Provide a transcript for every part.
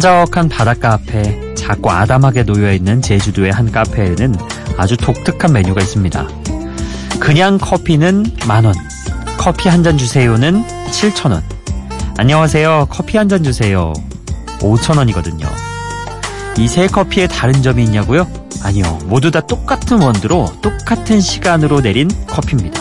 한적한 바닷가 앞에 작고 아담하게 놓여있는 제주도의 한 카페에는 아주 독특한 메뉴가 있습니다. 그냥 커피는 만원, 커피 한 잔 주세요는 7천원, 안녕하세요, 커피 한 잔 주세요. 5천원이거든요. 이 세 커피에 다른 점이 있냐고요? 아니요, 모두 다 똑같은 원두로 똑같은 시간으로 내린 커피입니다.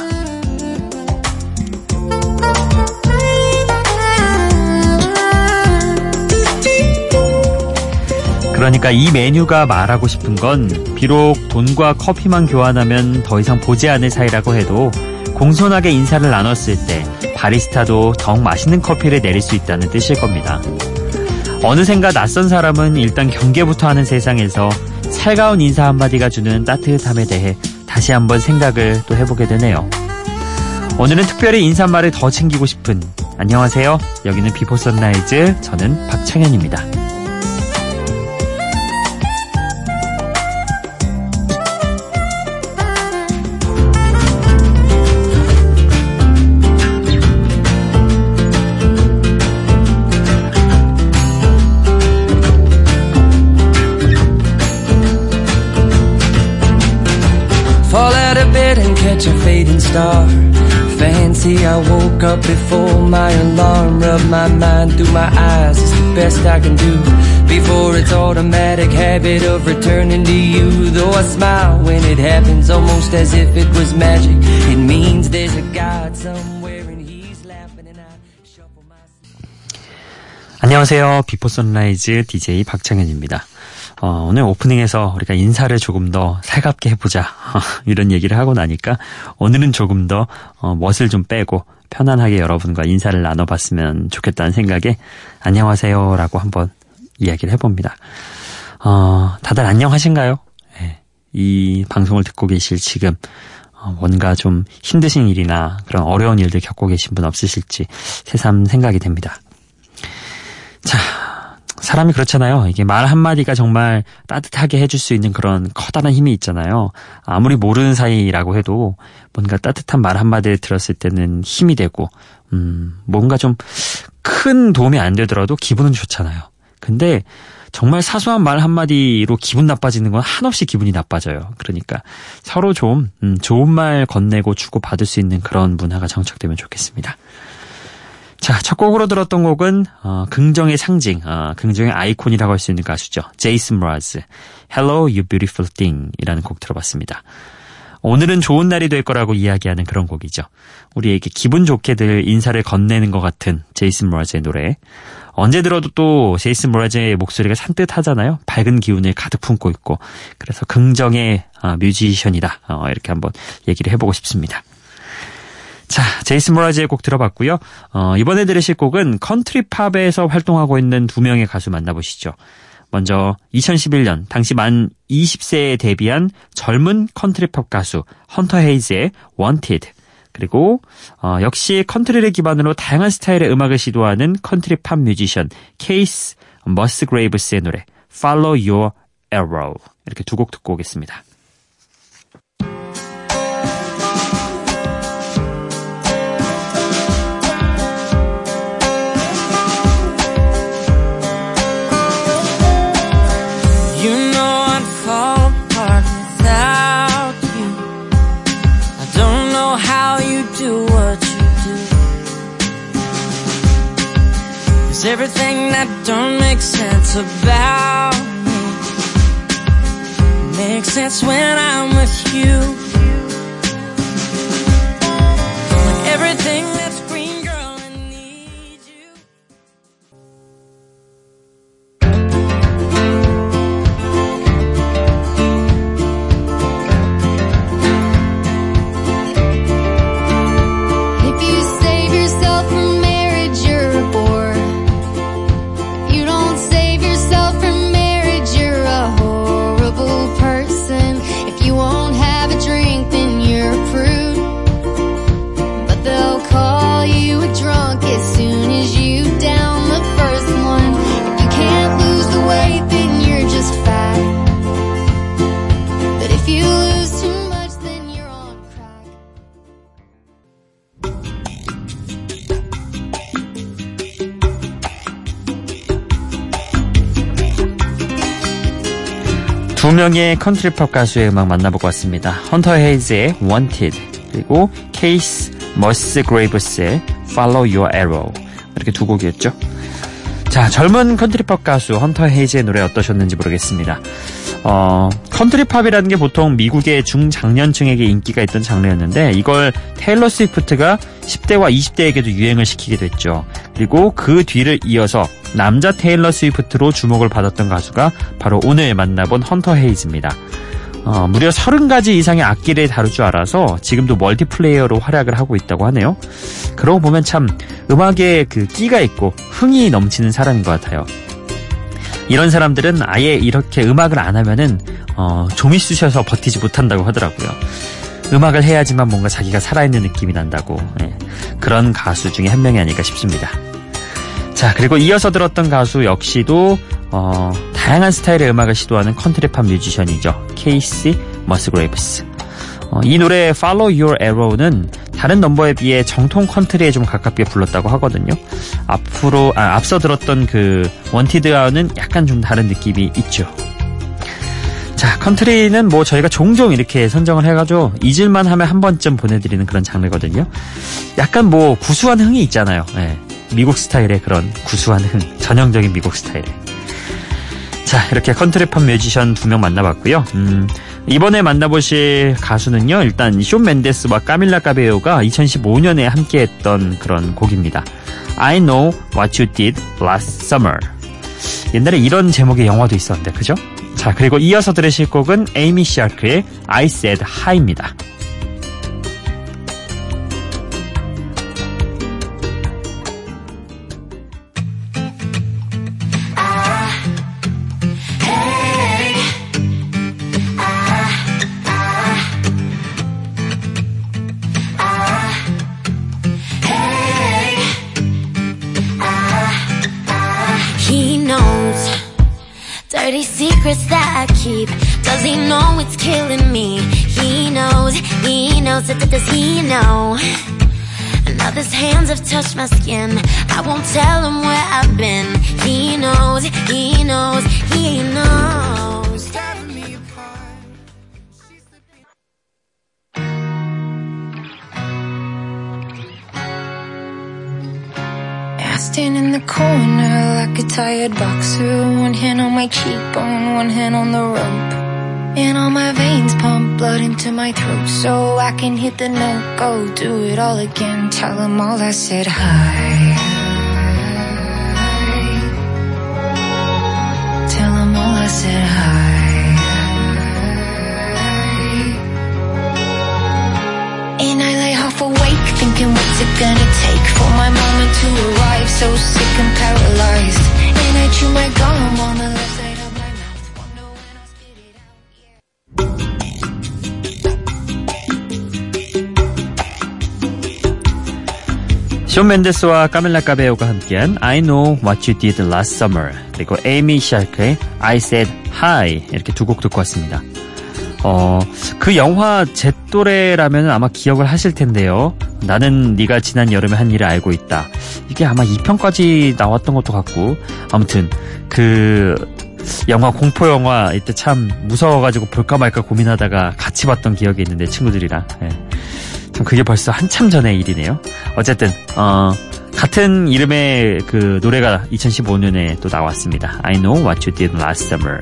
그러니까 이 메뉴가 말하고 싶은 건 비록 돈과 커피만 교환하면 더 이상 보지 않을 사이라고 해도 공손하게 인사를 나눴을 때 바리스타도 더욱 맛있는 커피를 내릴 수 있다는 뜻일 겁니다. 어느샌가 낯선 사람은 일단 경계부터 하는 세상에서 살가운 인사 한마디가 주는 따뜻함에 대해 다시 한번 생각을 또 해보게 되네요. 오늘은 특별히 인사말을 더 챙기고 싶은 안녕하세요. 여기는 비포 선라이즈 저는 박창현입니다. woke up before my alarm. Rub my mind through my eyes, it's the best I can do. Before it's automatic habit of returning to you. Though I smile when it happens, almost as if it was magic. It means there's a God somewhere and he's laughing and I shuffle my. 안녕하세요. 비포 선라이즈 DJ 박창현입니다. 어, 오늘 오프닝에서 우리가 인사를 조금 더 살갑게 해보자 이런 얘기를 하고 나니까 오늘은 조금 더 어, 멋을 좀 빼고 편안하게 여러분과 인사를 나눠봤으면 좋겠다는 생각에 안녕하세요라고 한번 이야기를 해봅니다. 어, 다들 안녕하신가요? 네, 이 방송을 듣고 계실 지금 어, 뭔가 좀 힘드신 일이나 그런 어려운 일들 겪고 계신 분 없으실지 새삼 생각이 됩니다. 자, 사람이 그렇잖아요. 이게 말 한마디가 정말 따뜻하게 해줄 수 있는 그런 커다란 힘이 있잖아요. 아무리 모르는 사이라고 해도 뭔가 따뜻한 말 한마디를 들었을 때는 힘이 되고, 음, 뭔가 좀 큰 도움이 안 되더라도 기분은 좋잖아요. 근데 정말 사소한 말 한마디로 기분 나빠지는 건 한없이 기분이 나빠져요. 그러니까 서로 좀, 음, 좋은 말 건네고 주고받을 수 있는 그런 문화가 정착되면 좋겠습니다. 자, 첫 곡으로 들었던 곡은 어, 긍정의 상징, 어, 긍정의 아이콘이라고 할 수 있는 가수죠. 제이슨 브라즈, Hello You Beautiful Thing 이라는 곡 들어봤습니다. 오늘은 좋은 날이 될 거라고 이야기하는 그런 곡이죠. 우리에게 기분 좋게들 인사를 건네는 것 같은 제이슨 므라즈의 노래. 언제 들어도 또 제이슨 므라즈의 목소리가 산뜻하잖아요. 밝은 기운을 가득 품고 있고 그래서 긍정의 어, 뮤지션이다. 어, 이렇게 한번 얘기를 해보고 싶습니다. 자, 제이슨 므라즈의 곡 들어봤고요. 어, 이번에 들으실 곡은 컨트리 팝에서 활동하고 있는 두 명의 가수 만나보시죠. 먼저 2011년 당시 만 20세에 데뷔한 젊은 컨트리 팝 가수 헌터 헤이즈의 Wanted 그리고 어, 역시 컨트리를 기반으로 다양한 스타일의 음악을 시도하는 컨트리 팝 뮤지션 케이시 머스그레이브스의 노래 Follow Your Arrow 이렇게 두 곡 듣고 오겠습니다. Everything that don't make sense about me makes sense when I'm with you. have a 두 명의 컨트리팝 가수의 음악 만나보고 왔습니다. 헌터 헤이즈의 Wanted 그리고 케이시 머스그레이브스의 Follow Your Arrow 이렇게 두 곡이었죠. 자, 젊은 컨트리팝 가수 헌터 헤이즈의 노래 어떠셨는지 모르겠습니다. 어, 컨트리팝이라는 게 보통 미국의 중장년층에게 인기가 있던 장르였는데 이걸 테일러 스위프트가 10대와 20대에게도 유행을 시키게 됐죠. 그리고 그 뒤를 이어서 남자 테일러 스위프트로 주목을 받았던 가수가 바로 오늘 만나본 헌터 헤이즈입니다. 어, 무려 30가지 이상의 악기를 다룰 줄 알아서 지금도 멀티플레이어로 활약을 하고 있다고 하네요. 그러고 보면 참 음악에 그 끼가 있고 흥이 넘치는 사람인 것 같아요. 이런 사람들은 아예 이렇게 음악을 안 하면은 어, 좀이 쑤셔서 버티지 못한다고 하더라고요. 음악을 해야지만 뭔가 자기가 살아있는 느낌이 난다고 예. 그런 가수 중에 한 명이 아닐까 싶습니다. 자 그리고 이어서 들었던 가수 역시도 어, 다양한 스타일의 음악을 시도하는 컨트리팝 뮤지션이죠. 케이시 머스그레이브스. 어, 이 노래 Follow Your Arrow는 다른 넘버에 비해 정통 컨트리에 좀 가깝게 불렀다고 하거든요. 앞으로 아, 앞서 들었던 그 Wanted와는 약간 좀 다른 느낌이 있죠. 자, 컨트리는 뭐 저희가 종종 이렇게 선정을 해가지고 잊을만 하면 한 번쯤 보내드리는 그런 장르거든요. 약간 뭐 구수한 흥이 있잖아요. 네, 미국 스타일의 그런 구수한 흥, 전형적인 미국 스타일의. 자, 이렇게 컨트리팝 뮤지션 두 명 만나봤고요. 음, 이번에 만나보실 가수는요, 일단 숀 멘데스와 까밀라 까베요가 2015년에 함께했던 그런 곡입니다. I Know What You Did Last Summer. 옛날에 이런 제목의 영화도 있었는데, 그죠? 자, 그리고 이어서 들으실 곡은 에이미 샤크의 I Said Hi입니다. My skin. I won't tell him where I've been. He knows, he knows, he knows. Stand in the corner like a tired boxer. One hand on my cheekbone, one hand on the rope And all my veins pump blood into my throat So I can hit the note, go do it all again. Tell them all I said hi. Tell them all I said hi. And I lay half awake thinking what's it gonna take For my moment to arrive? So sick and paralyzed. And I chew my gum on the left 숀 멘데스와 까멜라 까베오가 함께한 I Know What You Did Last Summer 그리고 에이미 샤크의 I Said Hi 이렇게 두 곡 듣고 왔습니다. 어, 그 영화 제 또래라면 아마 기억을 하실 텐데요. 나는 네가 지난 여름에 한 일을 알고 있다. 이게 아마 2편까지 나왔던 것도 같고 아무튼 그 영화 공포 영화 이때 참 무서워가지고 볼까 말까 고민하다가 같이 봤던 기억이 있는데 친구들이랑 예. 참 그게 벌써 한참 전의 일이네요. 어쨌든 어, 같은 이름의 그 노래가 2015년에 또 나왔습니다. I Know What You Did Last Summer.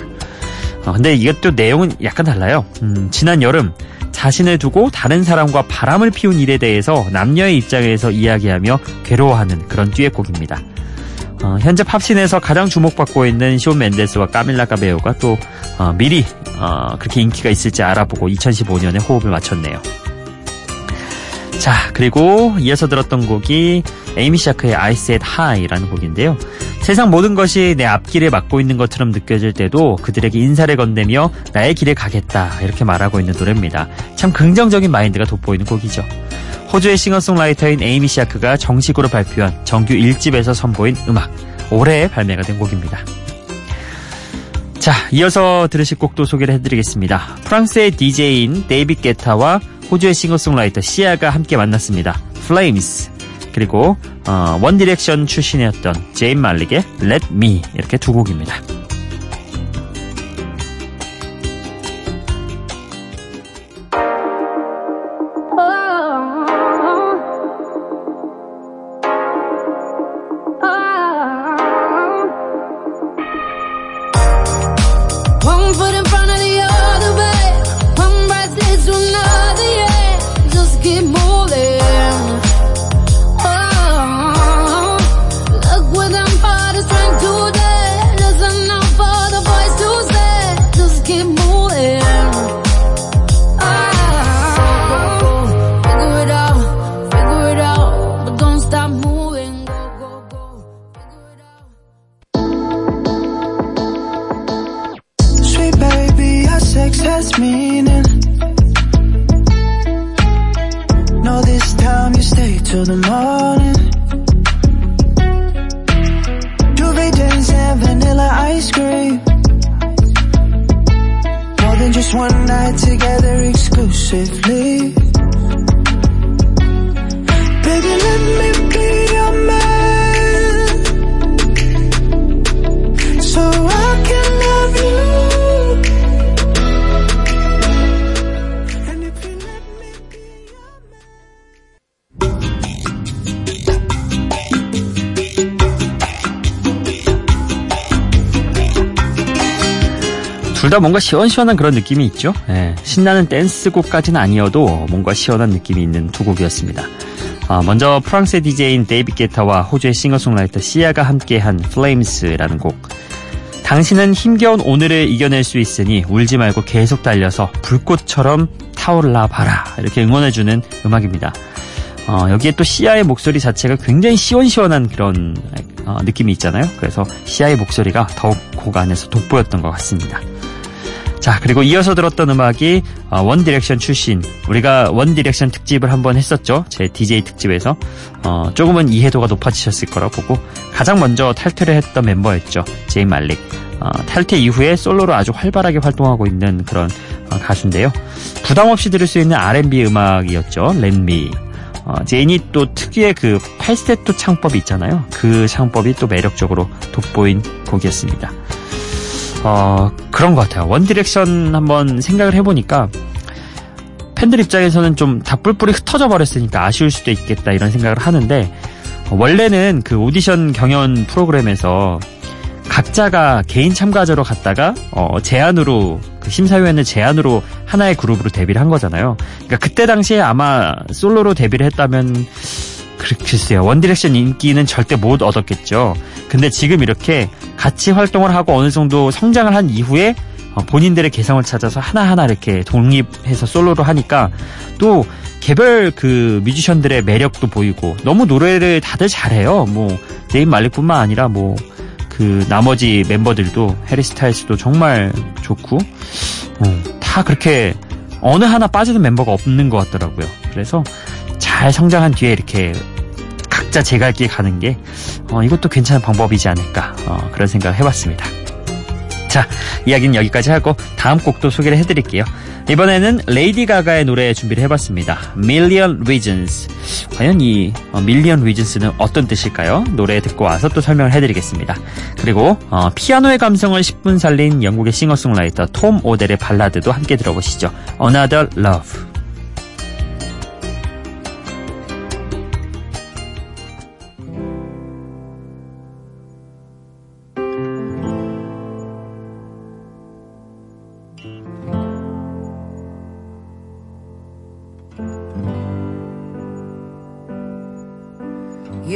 어, 근데 이것도 내용은 약간 달라요. 음, 지난 여름 자신을 두고 다른 사람과 바람을 피운 일에 대해서 남녀의 입장에서 이야기하며 괴로워하는 그런 듀엣곡입니다. 어, 현재 팝신에서 가장 주목받고 있는 숀 멘데스와 까밀라 까베요가 또 어, 미리 어, 그렇게 인기가 있을지 알아보고 2015년에 호흡을 맞췄네요. 자, 그리고 이어서 들었던 곡이 에이미 샤크의 I Said Hi라는 곡인데요. 세상 모든 것이 내 앞길을 막고 있는 것처럼 느껴질 때도 그들에게 인사를 건네며 나의 길을 가겠다 이렇게 말하고 있는 노래입니다. 참 긍정적인 마인드가 돋보이는 곡이죠. 호주의 싱어송라이터인 에이미 샤크가 정식으로 발표한 정규 1집에서 선보인 음악 올해 발매가 된 곡입니다. 자, 이어서 들으실 곡도 소개를 해드리겠습니다. 프랑스의 DJ인 데이빗 게타와 호주의 싱어송라이터 시아가 함께 만났습니다. Flames 그리고 어, 원디렉션 출신이었던 제인 말릭의 Let Me 이렇게 두 곡입니다. Just one night together exclusively. Baby, let me be 둘 다 뭔가 시원시원한 그런 느낌이 있죠. 예, 신나는 댄스곡까지는 아니어도 뭔가 시원한 느낌이 있는 두 곡이었습니다. 아, 먼저 프랑스의 DJ인 데이빗 게타와 호주의 싱어송라이터 시아가 함께한 Flames라는 곡. 당신은 힘겨운 오늘을 이겨낼 수 있으니 울지 말고 계속 달려서 불꽃처럼 타올라 봐라. 이렇게 응원해주는 음악입니다. 어, 여기에 또 시아의 목소리 자체가 굉장히 시원시원한 그런 어, 느낌이 있잖아요. 그래서 시아의 목소리가 더욱 곡 안에서 돋보였던 것 같습니다. 자, 그리고 이어서 들었던 음악이 어, 원 디렉션 출신. 우리가 원 디렉션 특집을 한번 했었죠. 제 DJ 특집에서. 어, 조금은 이해도가 높아지셨을 거라 보고 가장 먼저 탈퇴를 했던 멤버였죠. 제인 말릭. 어, 탈퇴 이후에 솔로로 아주 활발하게 활동하고 있는 그런 어, 가수인데요. 부담 없이 들을 수 있는 R&B 음악이었죠. Let Me. 어, 제인이 또 특유의 그 팔세토 창법이 있잖아요. 그 창법이 또 매력적으로 돋보인 곡이었습니다. 어, 그런 것 같아요. 원디렉션 한번 생각을 해보니까 팬들 입장에서는 좀 다 뿔뿔이 흩어져 버렸으니까 아쉬울 수도 있겠다 이런 생각을 하는데 어, 원래는 그 오디션 경연 프로그램에서 각자가 개인 참가자로 갔다가 어, 제안으로 그 심사위원의 제안으로 하나의 그룹으로 데뷔를 한 거잖아요. 그러니까 그때 당시에 아마 솔로로 데뷔를 했다면 글- 글쎄요 원디렉션 인기는 절대 못 얻었겠죠. 근데 지금 이렇게 같이 활동을 하고 어느 정도 성장을 한 이후에 어, 본인들의 개성을 찾아서 하나하나 이렇게 독립해서 솔로로 하니까 또 개별 그 뮤지션들의 매력도 보이고 너무 노래를 다들 잘해요. 뭐 제인 말릭뿐만 아니라 뭐 그 나머지 멤버들도 해리 스타일스도 정말 좋고 어, 다 그렇게 어느 하나 빠지는 멤버가 없는 것 같더라고요. 그래서 잘 성장한 뒤에 이렇게 각자 제갈 길 가는 게 어, 이것도 괜찮은 방법이지 않을까 어, 그런 생각을 해봤습니다. 자, 이야기는 여기까지 하고 다음 곡도 소개를 해드릴게요. 이번에는 레이디 가가의 노래 준비를 해봤습니다. Million Reasons. 과연 이 어, Million Reasons는 어떤 뜻일까요? 노래 듣고 와서 또 설명을 해드리겠습니다. 그리고 어, 피아노의 감성을 10분 살린 영국의 싱어송라이터 톰 오델의 발라드도 함께 들어보시죠. Another Love.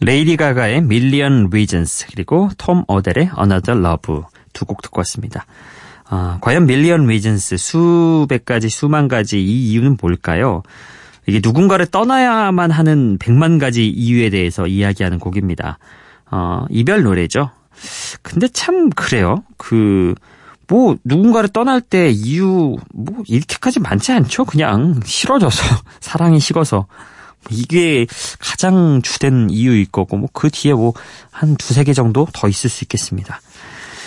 레이디 가가의 Million Reasons 그리고 톰 오델의 Another Love 두 곡 듣고 왔습니다. 아, 과연 Million Reasons 수백 가지 수만 가지 이 이유는 뭘까요? 이게 누군가를 떠나야만 하는 백만 가지 이유에 대해서 이야기하는 곡입니다. 어, 이별 노래죠. 근데 참 그래요. 그 뭐 누군가를 떠날 때 이유 뭐 이렇게까지 많지 않죠. 그냥 싫어져서 사랑이 식어서 이게 가장 주된 이유일 거고 뭐 그 뒤에 뭐 한 두세 개 정도 더 있을 수 있겠습니다.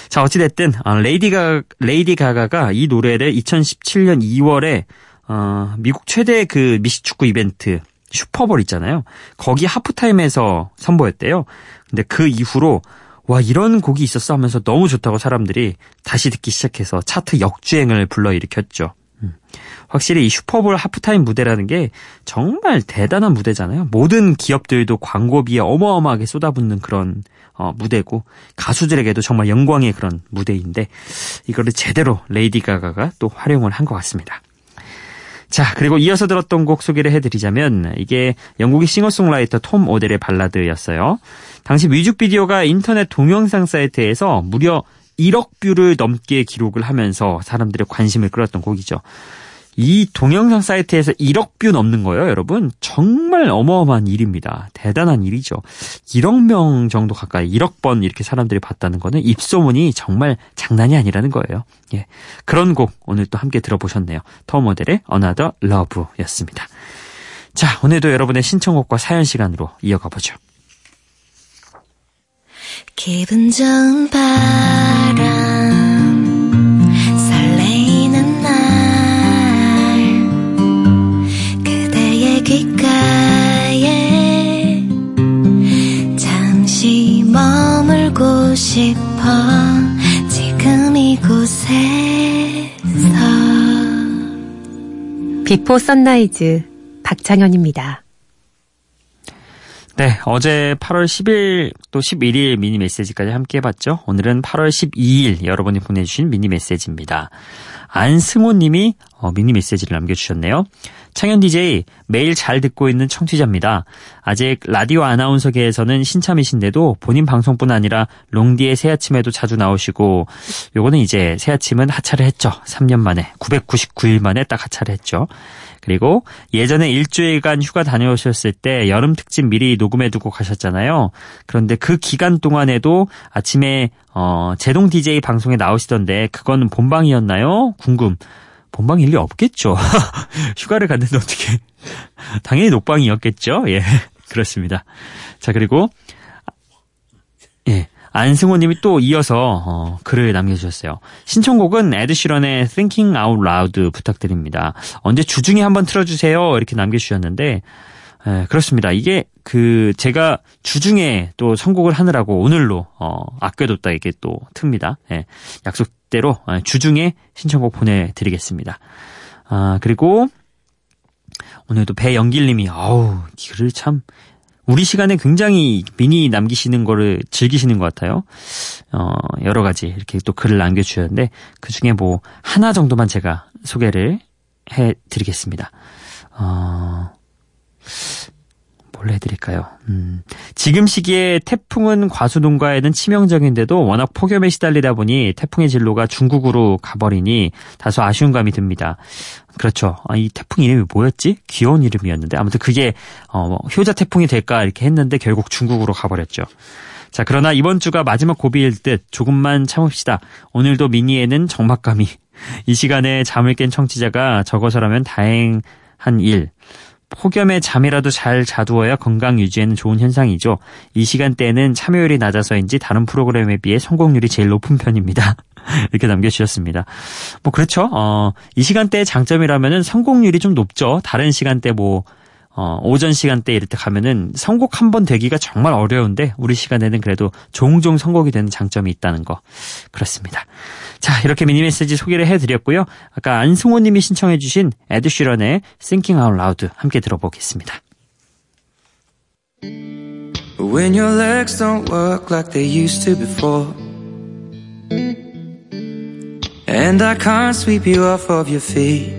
자 어찌됐든 어, 레이디가 레이디 가가가 이 노래를 2017년 2월에 어, 미국 최대 그 미식축구 이벤트 슈퍼볼 있잖아요. 거기 하프타임에서 선보였대요. 근데 그 이후로 와 이런 곡이 있었어 하면서 너무 좋다고 사람들이 다시 듣기 시작해서 차트 역주행을 불러일으켰죠. 음. 확실히 이 슈퍼볼 하프타임 무대라는 게 정말 대단한 무대잖아요. 모든 기업들도 광고비에 어마어마하게 쏟아붓는 그런 어, 무대고 가수들에게도 정말 영광의 그런 무대인데 이거를 제대로 레이디 가가가 또 활용을 한 것 같습니다. 자, 그리고 이어서 들었던 곡 소개를 해드리자면 이게 영국의 싱어송라이터 톰 오델의 발라드였어요. 당시 뮤직비디오가 인터넷 동영상 사이트에서 무려 1억 뷰를 넘게 기록을 하면서 사람들의 관심을 끌었던 곡이죠. 이 동영상 사이트에서 1억 뷰 넘는 거예요, 여러분. 정말 어마어마한 일입니다. 대단한 일이죠. 1억 명 정도 가까이 1억 번 이렇게 사람들이 봤다는 거는 입소문이 정말 장난이 아니라는 거예요. 예. 그런 곡 오늘 또 함께 들어보셨네요. 톰 오델의 Another Love였습니다. 자, 오늘도 여러분의 신청곡과 사연 시간으로 이어가 보죠. 기분 좋은 바람 싶어 지금 이곳에서 비포 선라이즈 박창현입니다. 네, 어제 8월 10일 또 11일 미니 메시지까지 함께 해봤죠. 오늘은 8월 12일 여러분이 보내주신 미니 메시지입니다. 안승호 님이 어, 미니 메시지를 남겨주셨네요. 창현 DJ 매일 잘 듣고 있는 청취자입니다. 아직 라디오 아나운서계에서는 신참이신데도 본인 방송뿐 아니라 롱디의 새 아침에도 자주 나오시고 요거는 이제 새 아침은 하차를 했죠. 3년 만에 999일 만에 딱 하차를 했죠. 그리고 예전에 일주일간 휴가 다녀오셨을 때 여름 특집 미리 녹음해두고 가셨잖아요. 그런데 그 기간 동안에도 아침에 어, 제동 DJ 방송에 나오시던데 그거는 본방이었나요? 궁금. 본방 일리 없겠죠. 휴가를 갔는데 어떻게 당연히 녹방이었겠죠. 예, 그렇습니다. 자 그리고 예. 안승호 님이 또 이어서 어, 글을 남겨주셨어요. 신청곡은 에드시런의 Thinking Out Loud 부탁드립니다. 언제 주중에 한번 틀어주세요. 이렇게 남겨주셨는데 에, 그렇습니다. 이게 그 제가 주중에 또 선곡을 하느라고 오늘로 어, 아껴뒀다 이게 또 틉니다. 예, 약속 대로 어, 주중에 신청곡 보내드리겠습니다. 아 그리고 오늘도 배영길님이 아우 글을 참 우리 시간에 굉장히 미니 남기시는 거를 즐기시는 것 같아요. 어, 여러 가지 이렇게 또 글을 남겨주셨는데 그 중에 뭐 하나 정도만 제가 소개를 해드리겠습니다. 어, 뭘 해드릴까요? 음, 지금 시기에 태풍은 과수농가에는 치명적인데도 워낙 폭염에 시달리다 보니 태풍의 진로가 중국으로 가버리니 다소 아쉬운 감이 듭니다. 그렇죠. 아, 이 태풍 이름이 뭐였지? 귀여운 이름이었는데 아무튼 그게 어, 뭐 효자 태풍이 될까 이렇게 했는데 결국 중국으로 가버렸죠. 자, 그러나 이번 주가 마지막 고비일 듯 조금만 참읍시다. 오늘도 미니에는 정막감이 이 시간에 잠을 깬 청취자가 적어서라면 다행한 일. 폭염에 잠이라도 잘 자두어야 건강 유지에는 좋은 현상이죠. 이 시간대에는 참여율이 낮아서인지 다른 프로그램에 비해 성공률이 제일 높은 편입니다. 이렇게 남겨주셨습니다. 뭐 그렇죠. 어, 이 시간대의 장점이라면은 성공률이 좀 높죠. 다른 시간대 뭐 어, 오전 시간대 이럴 때 가면은 선곡 한 번 되기가 정말 어려운데 우리 시간에는 그래도 종종 선곡이 되는 장점이 있다는 거 그렇습니다. 자 이렇게 미니 메시지 소개를 해드렸고요. 아까 안승호님이 신청해주신 에드쉬런의 Thinking Out Loud 함께 들어보겠습니다. When your legs don't work like they used to before And I can't sweep you off of your feet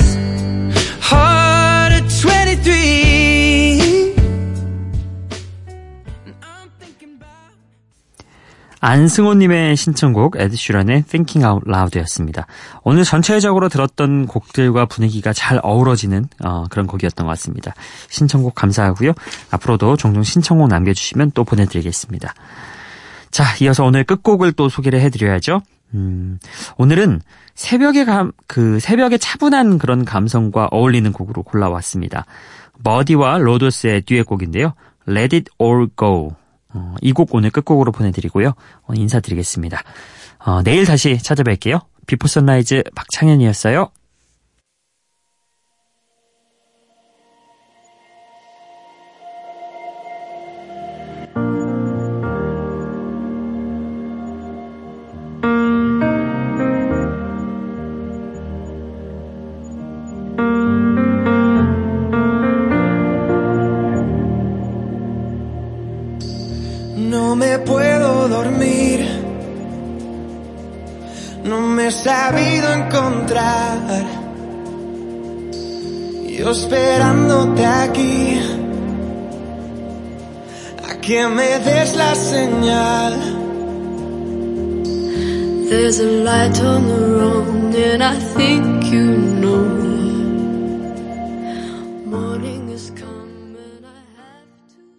안승호님의 신청곡 에드슈런의 Thinking Out Loud였습니다. 오늘 전체적으로 들었던 곡들과 분위기가 잘 어우러지는 어, 그런 곡이었던 것 같습니다. 신청곡 감사하고요. 앞으로도 종종 신청곡 남겨주시면 또 보내드리겠습니다. 자, 이어서 오늘 끝곡을 또 소개를 해드려야죠. 음, 오늘은 새벽의 감, 그 새벽의 차분한 그런 감성과 어울리는 곡으로 골라왔습니다. Birdy와 Rhodes의 듀엣곡인데요. Let It All Go. 어, 이곡 오늘 끝곡으로 보내드리고요. 어, 인사드리겠습니다. 어, 내일 다시 찾아뵐게요. Before Sunrise 박창현이었어요. Que me des la señal. There's a light on the road, and I think you know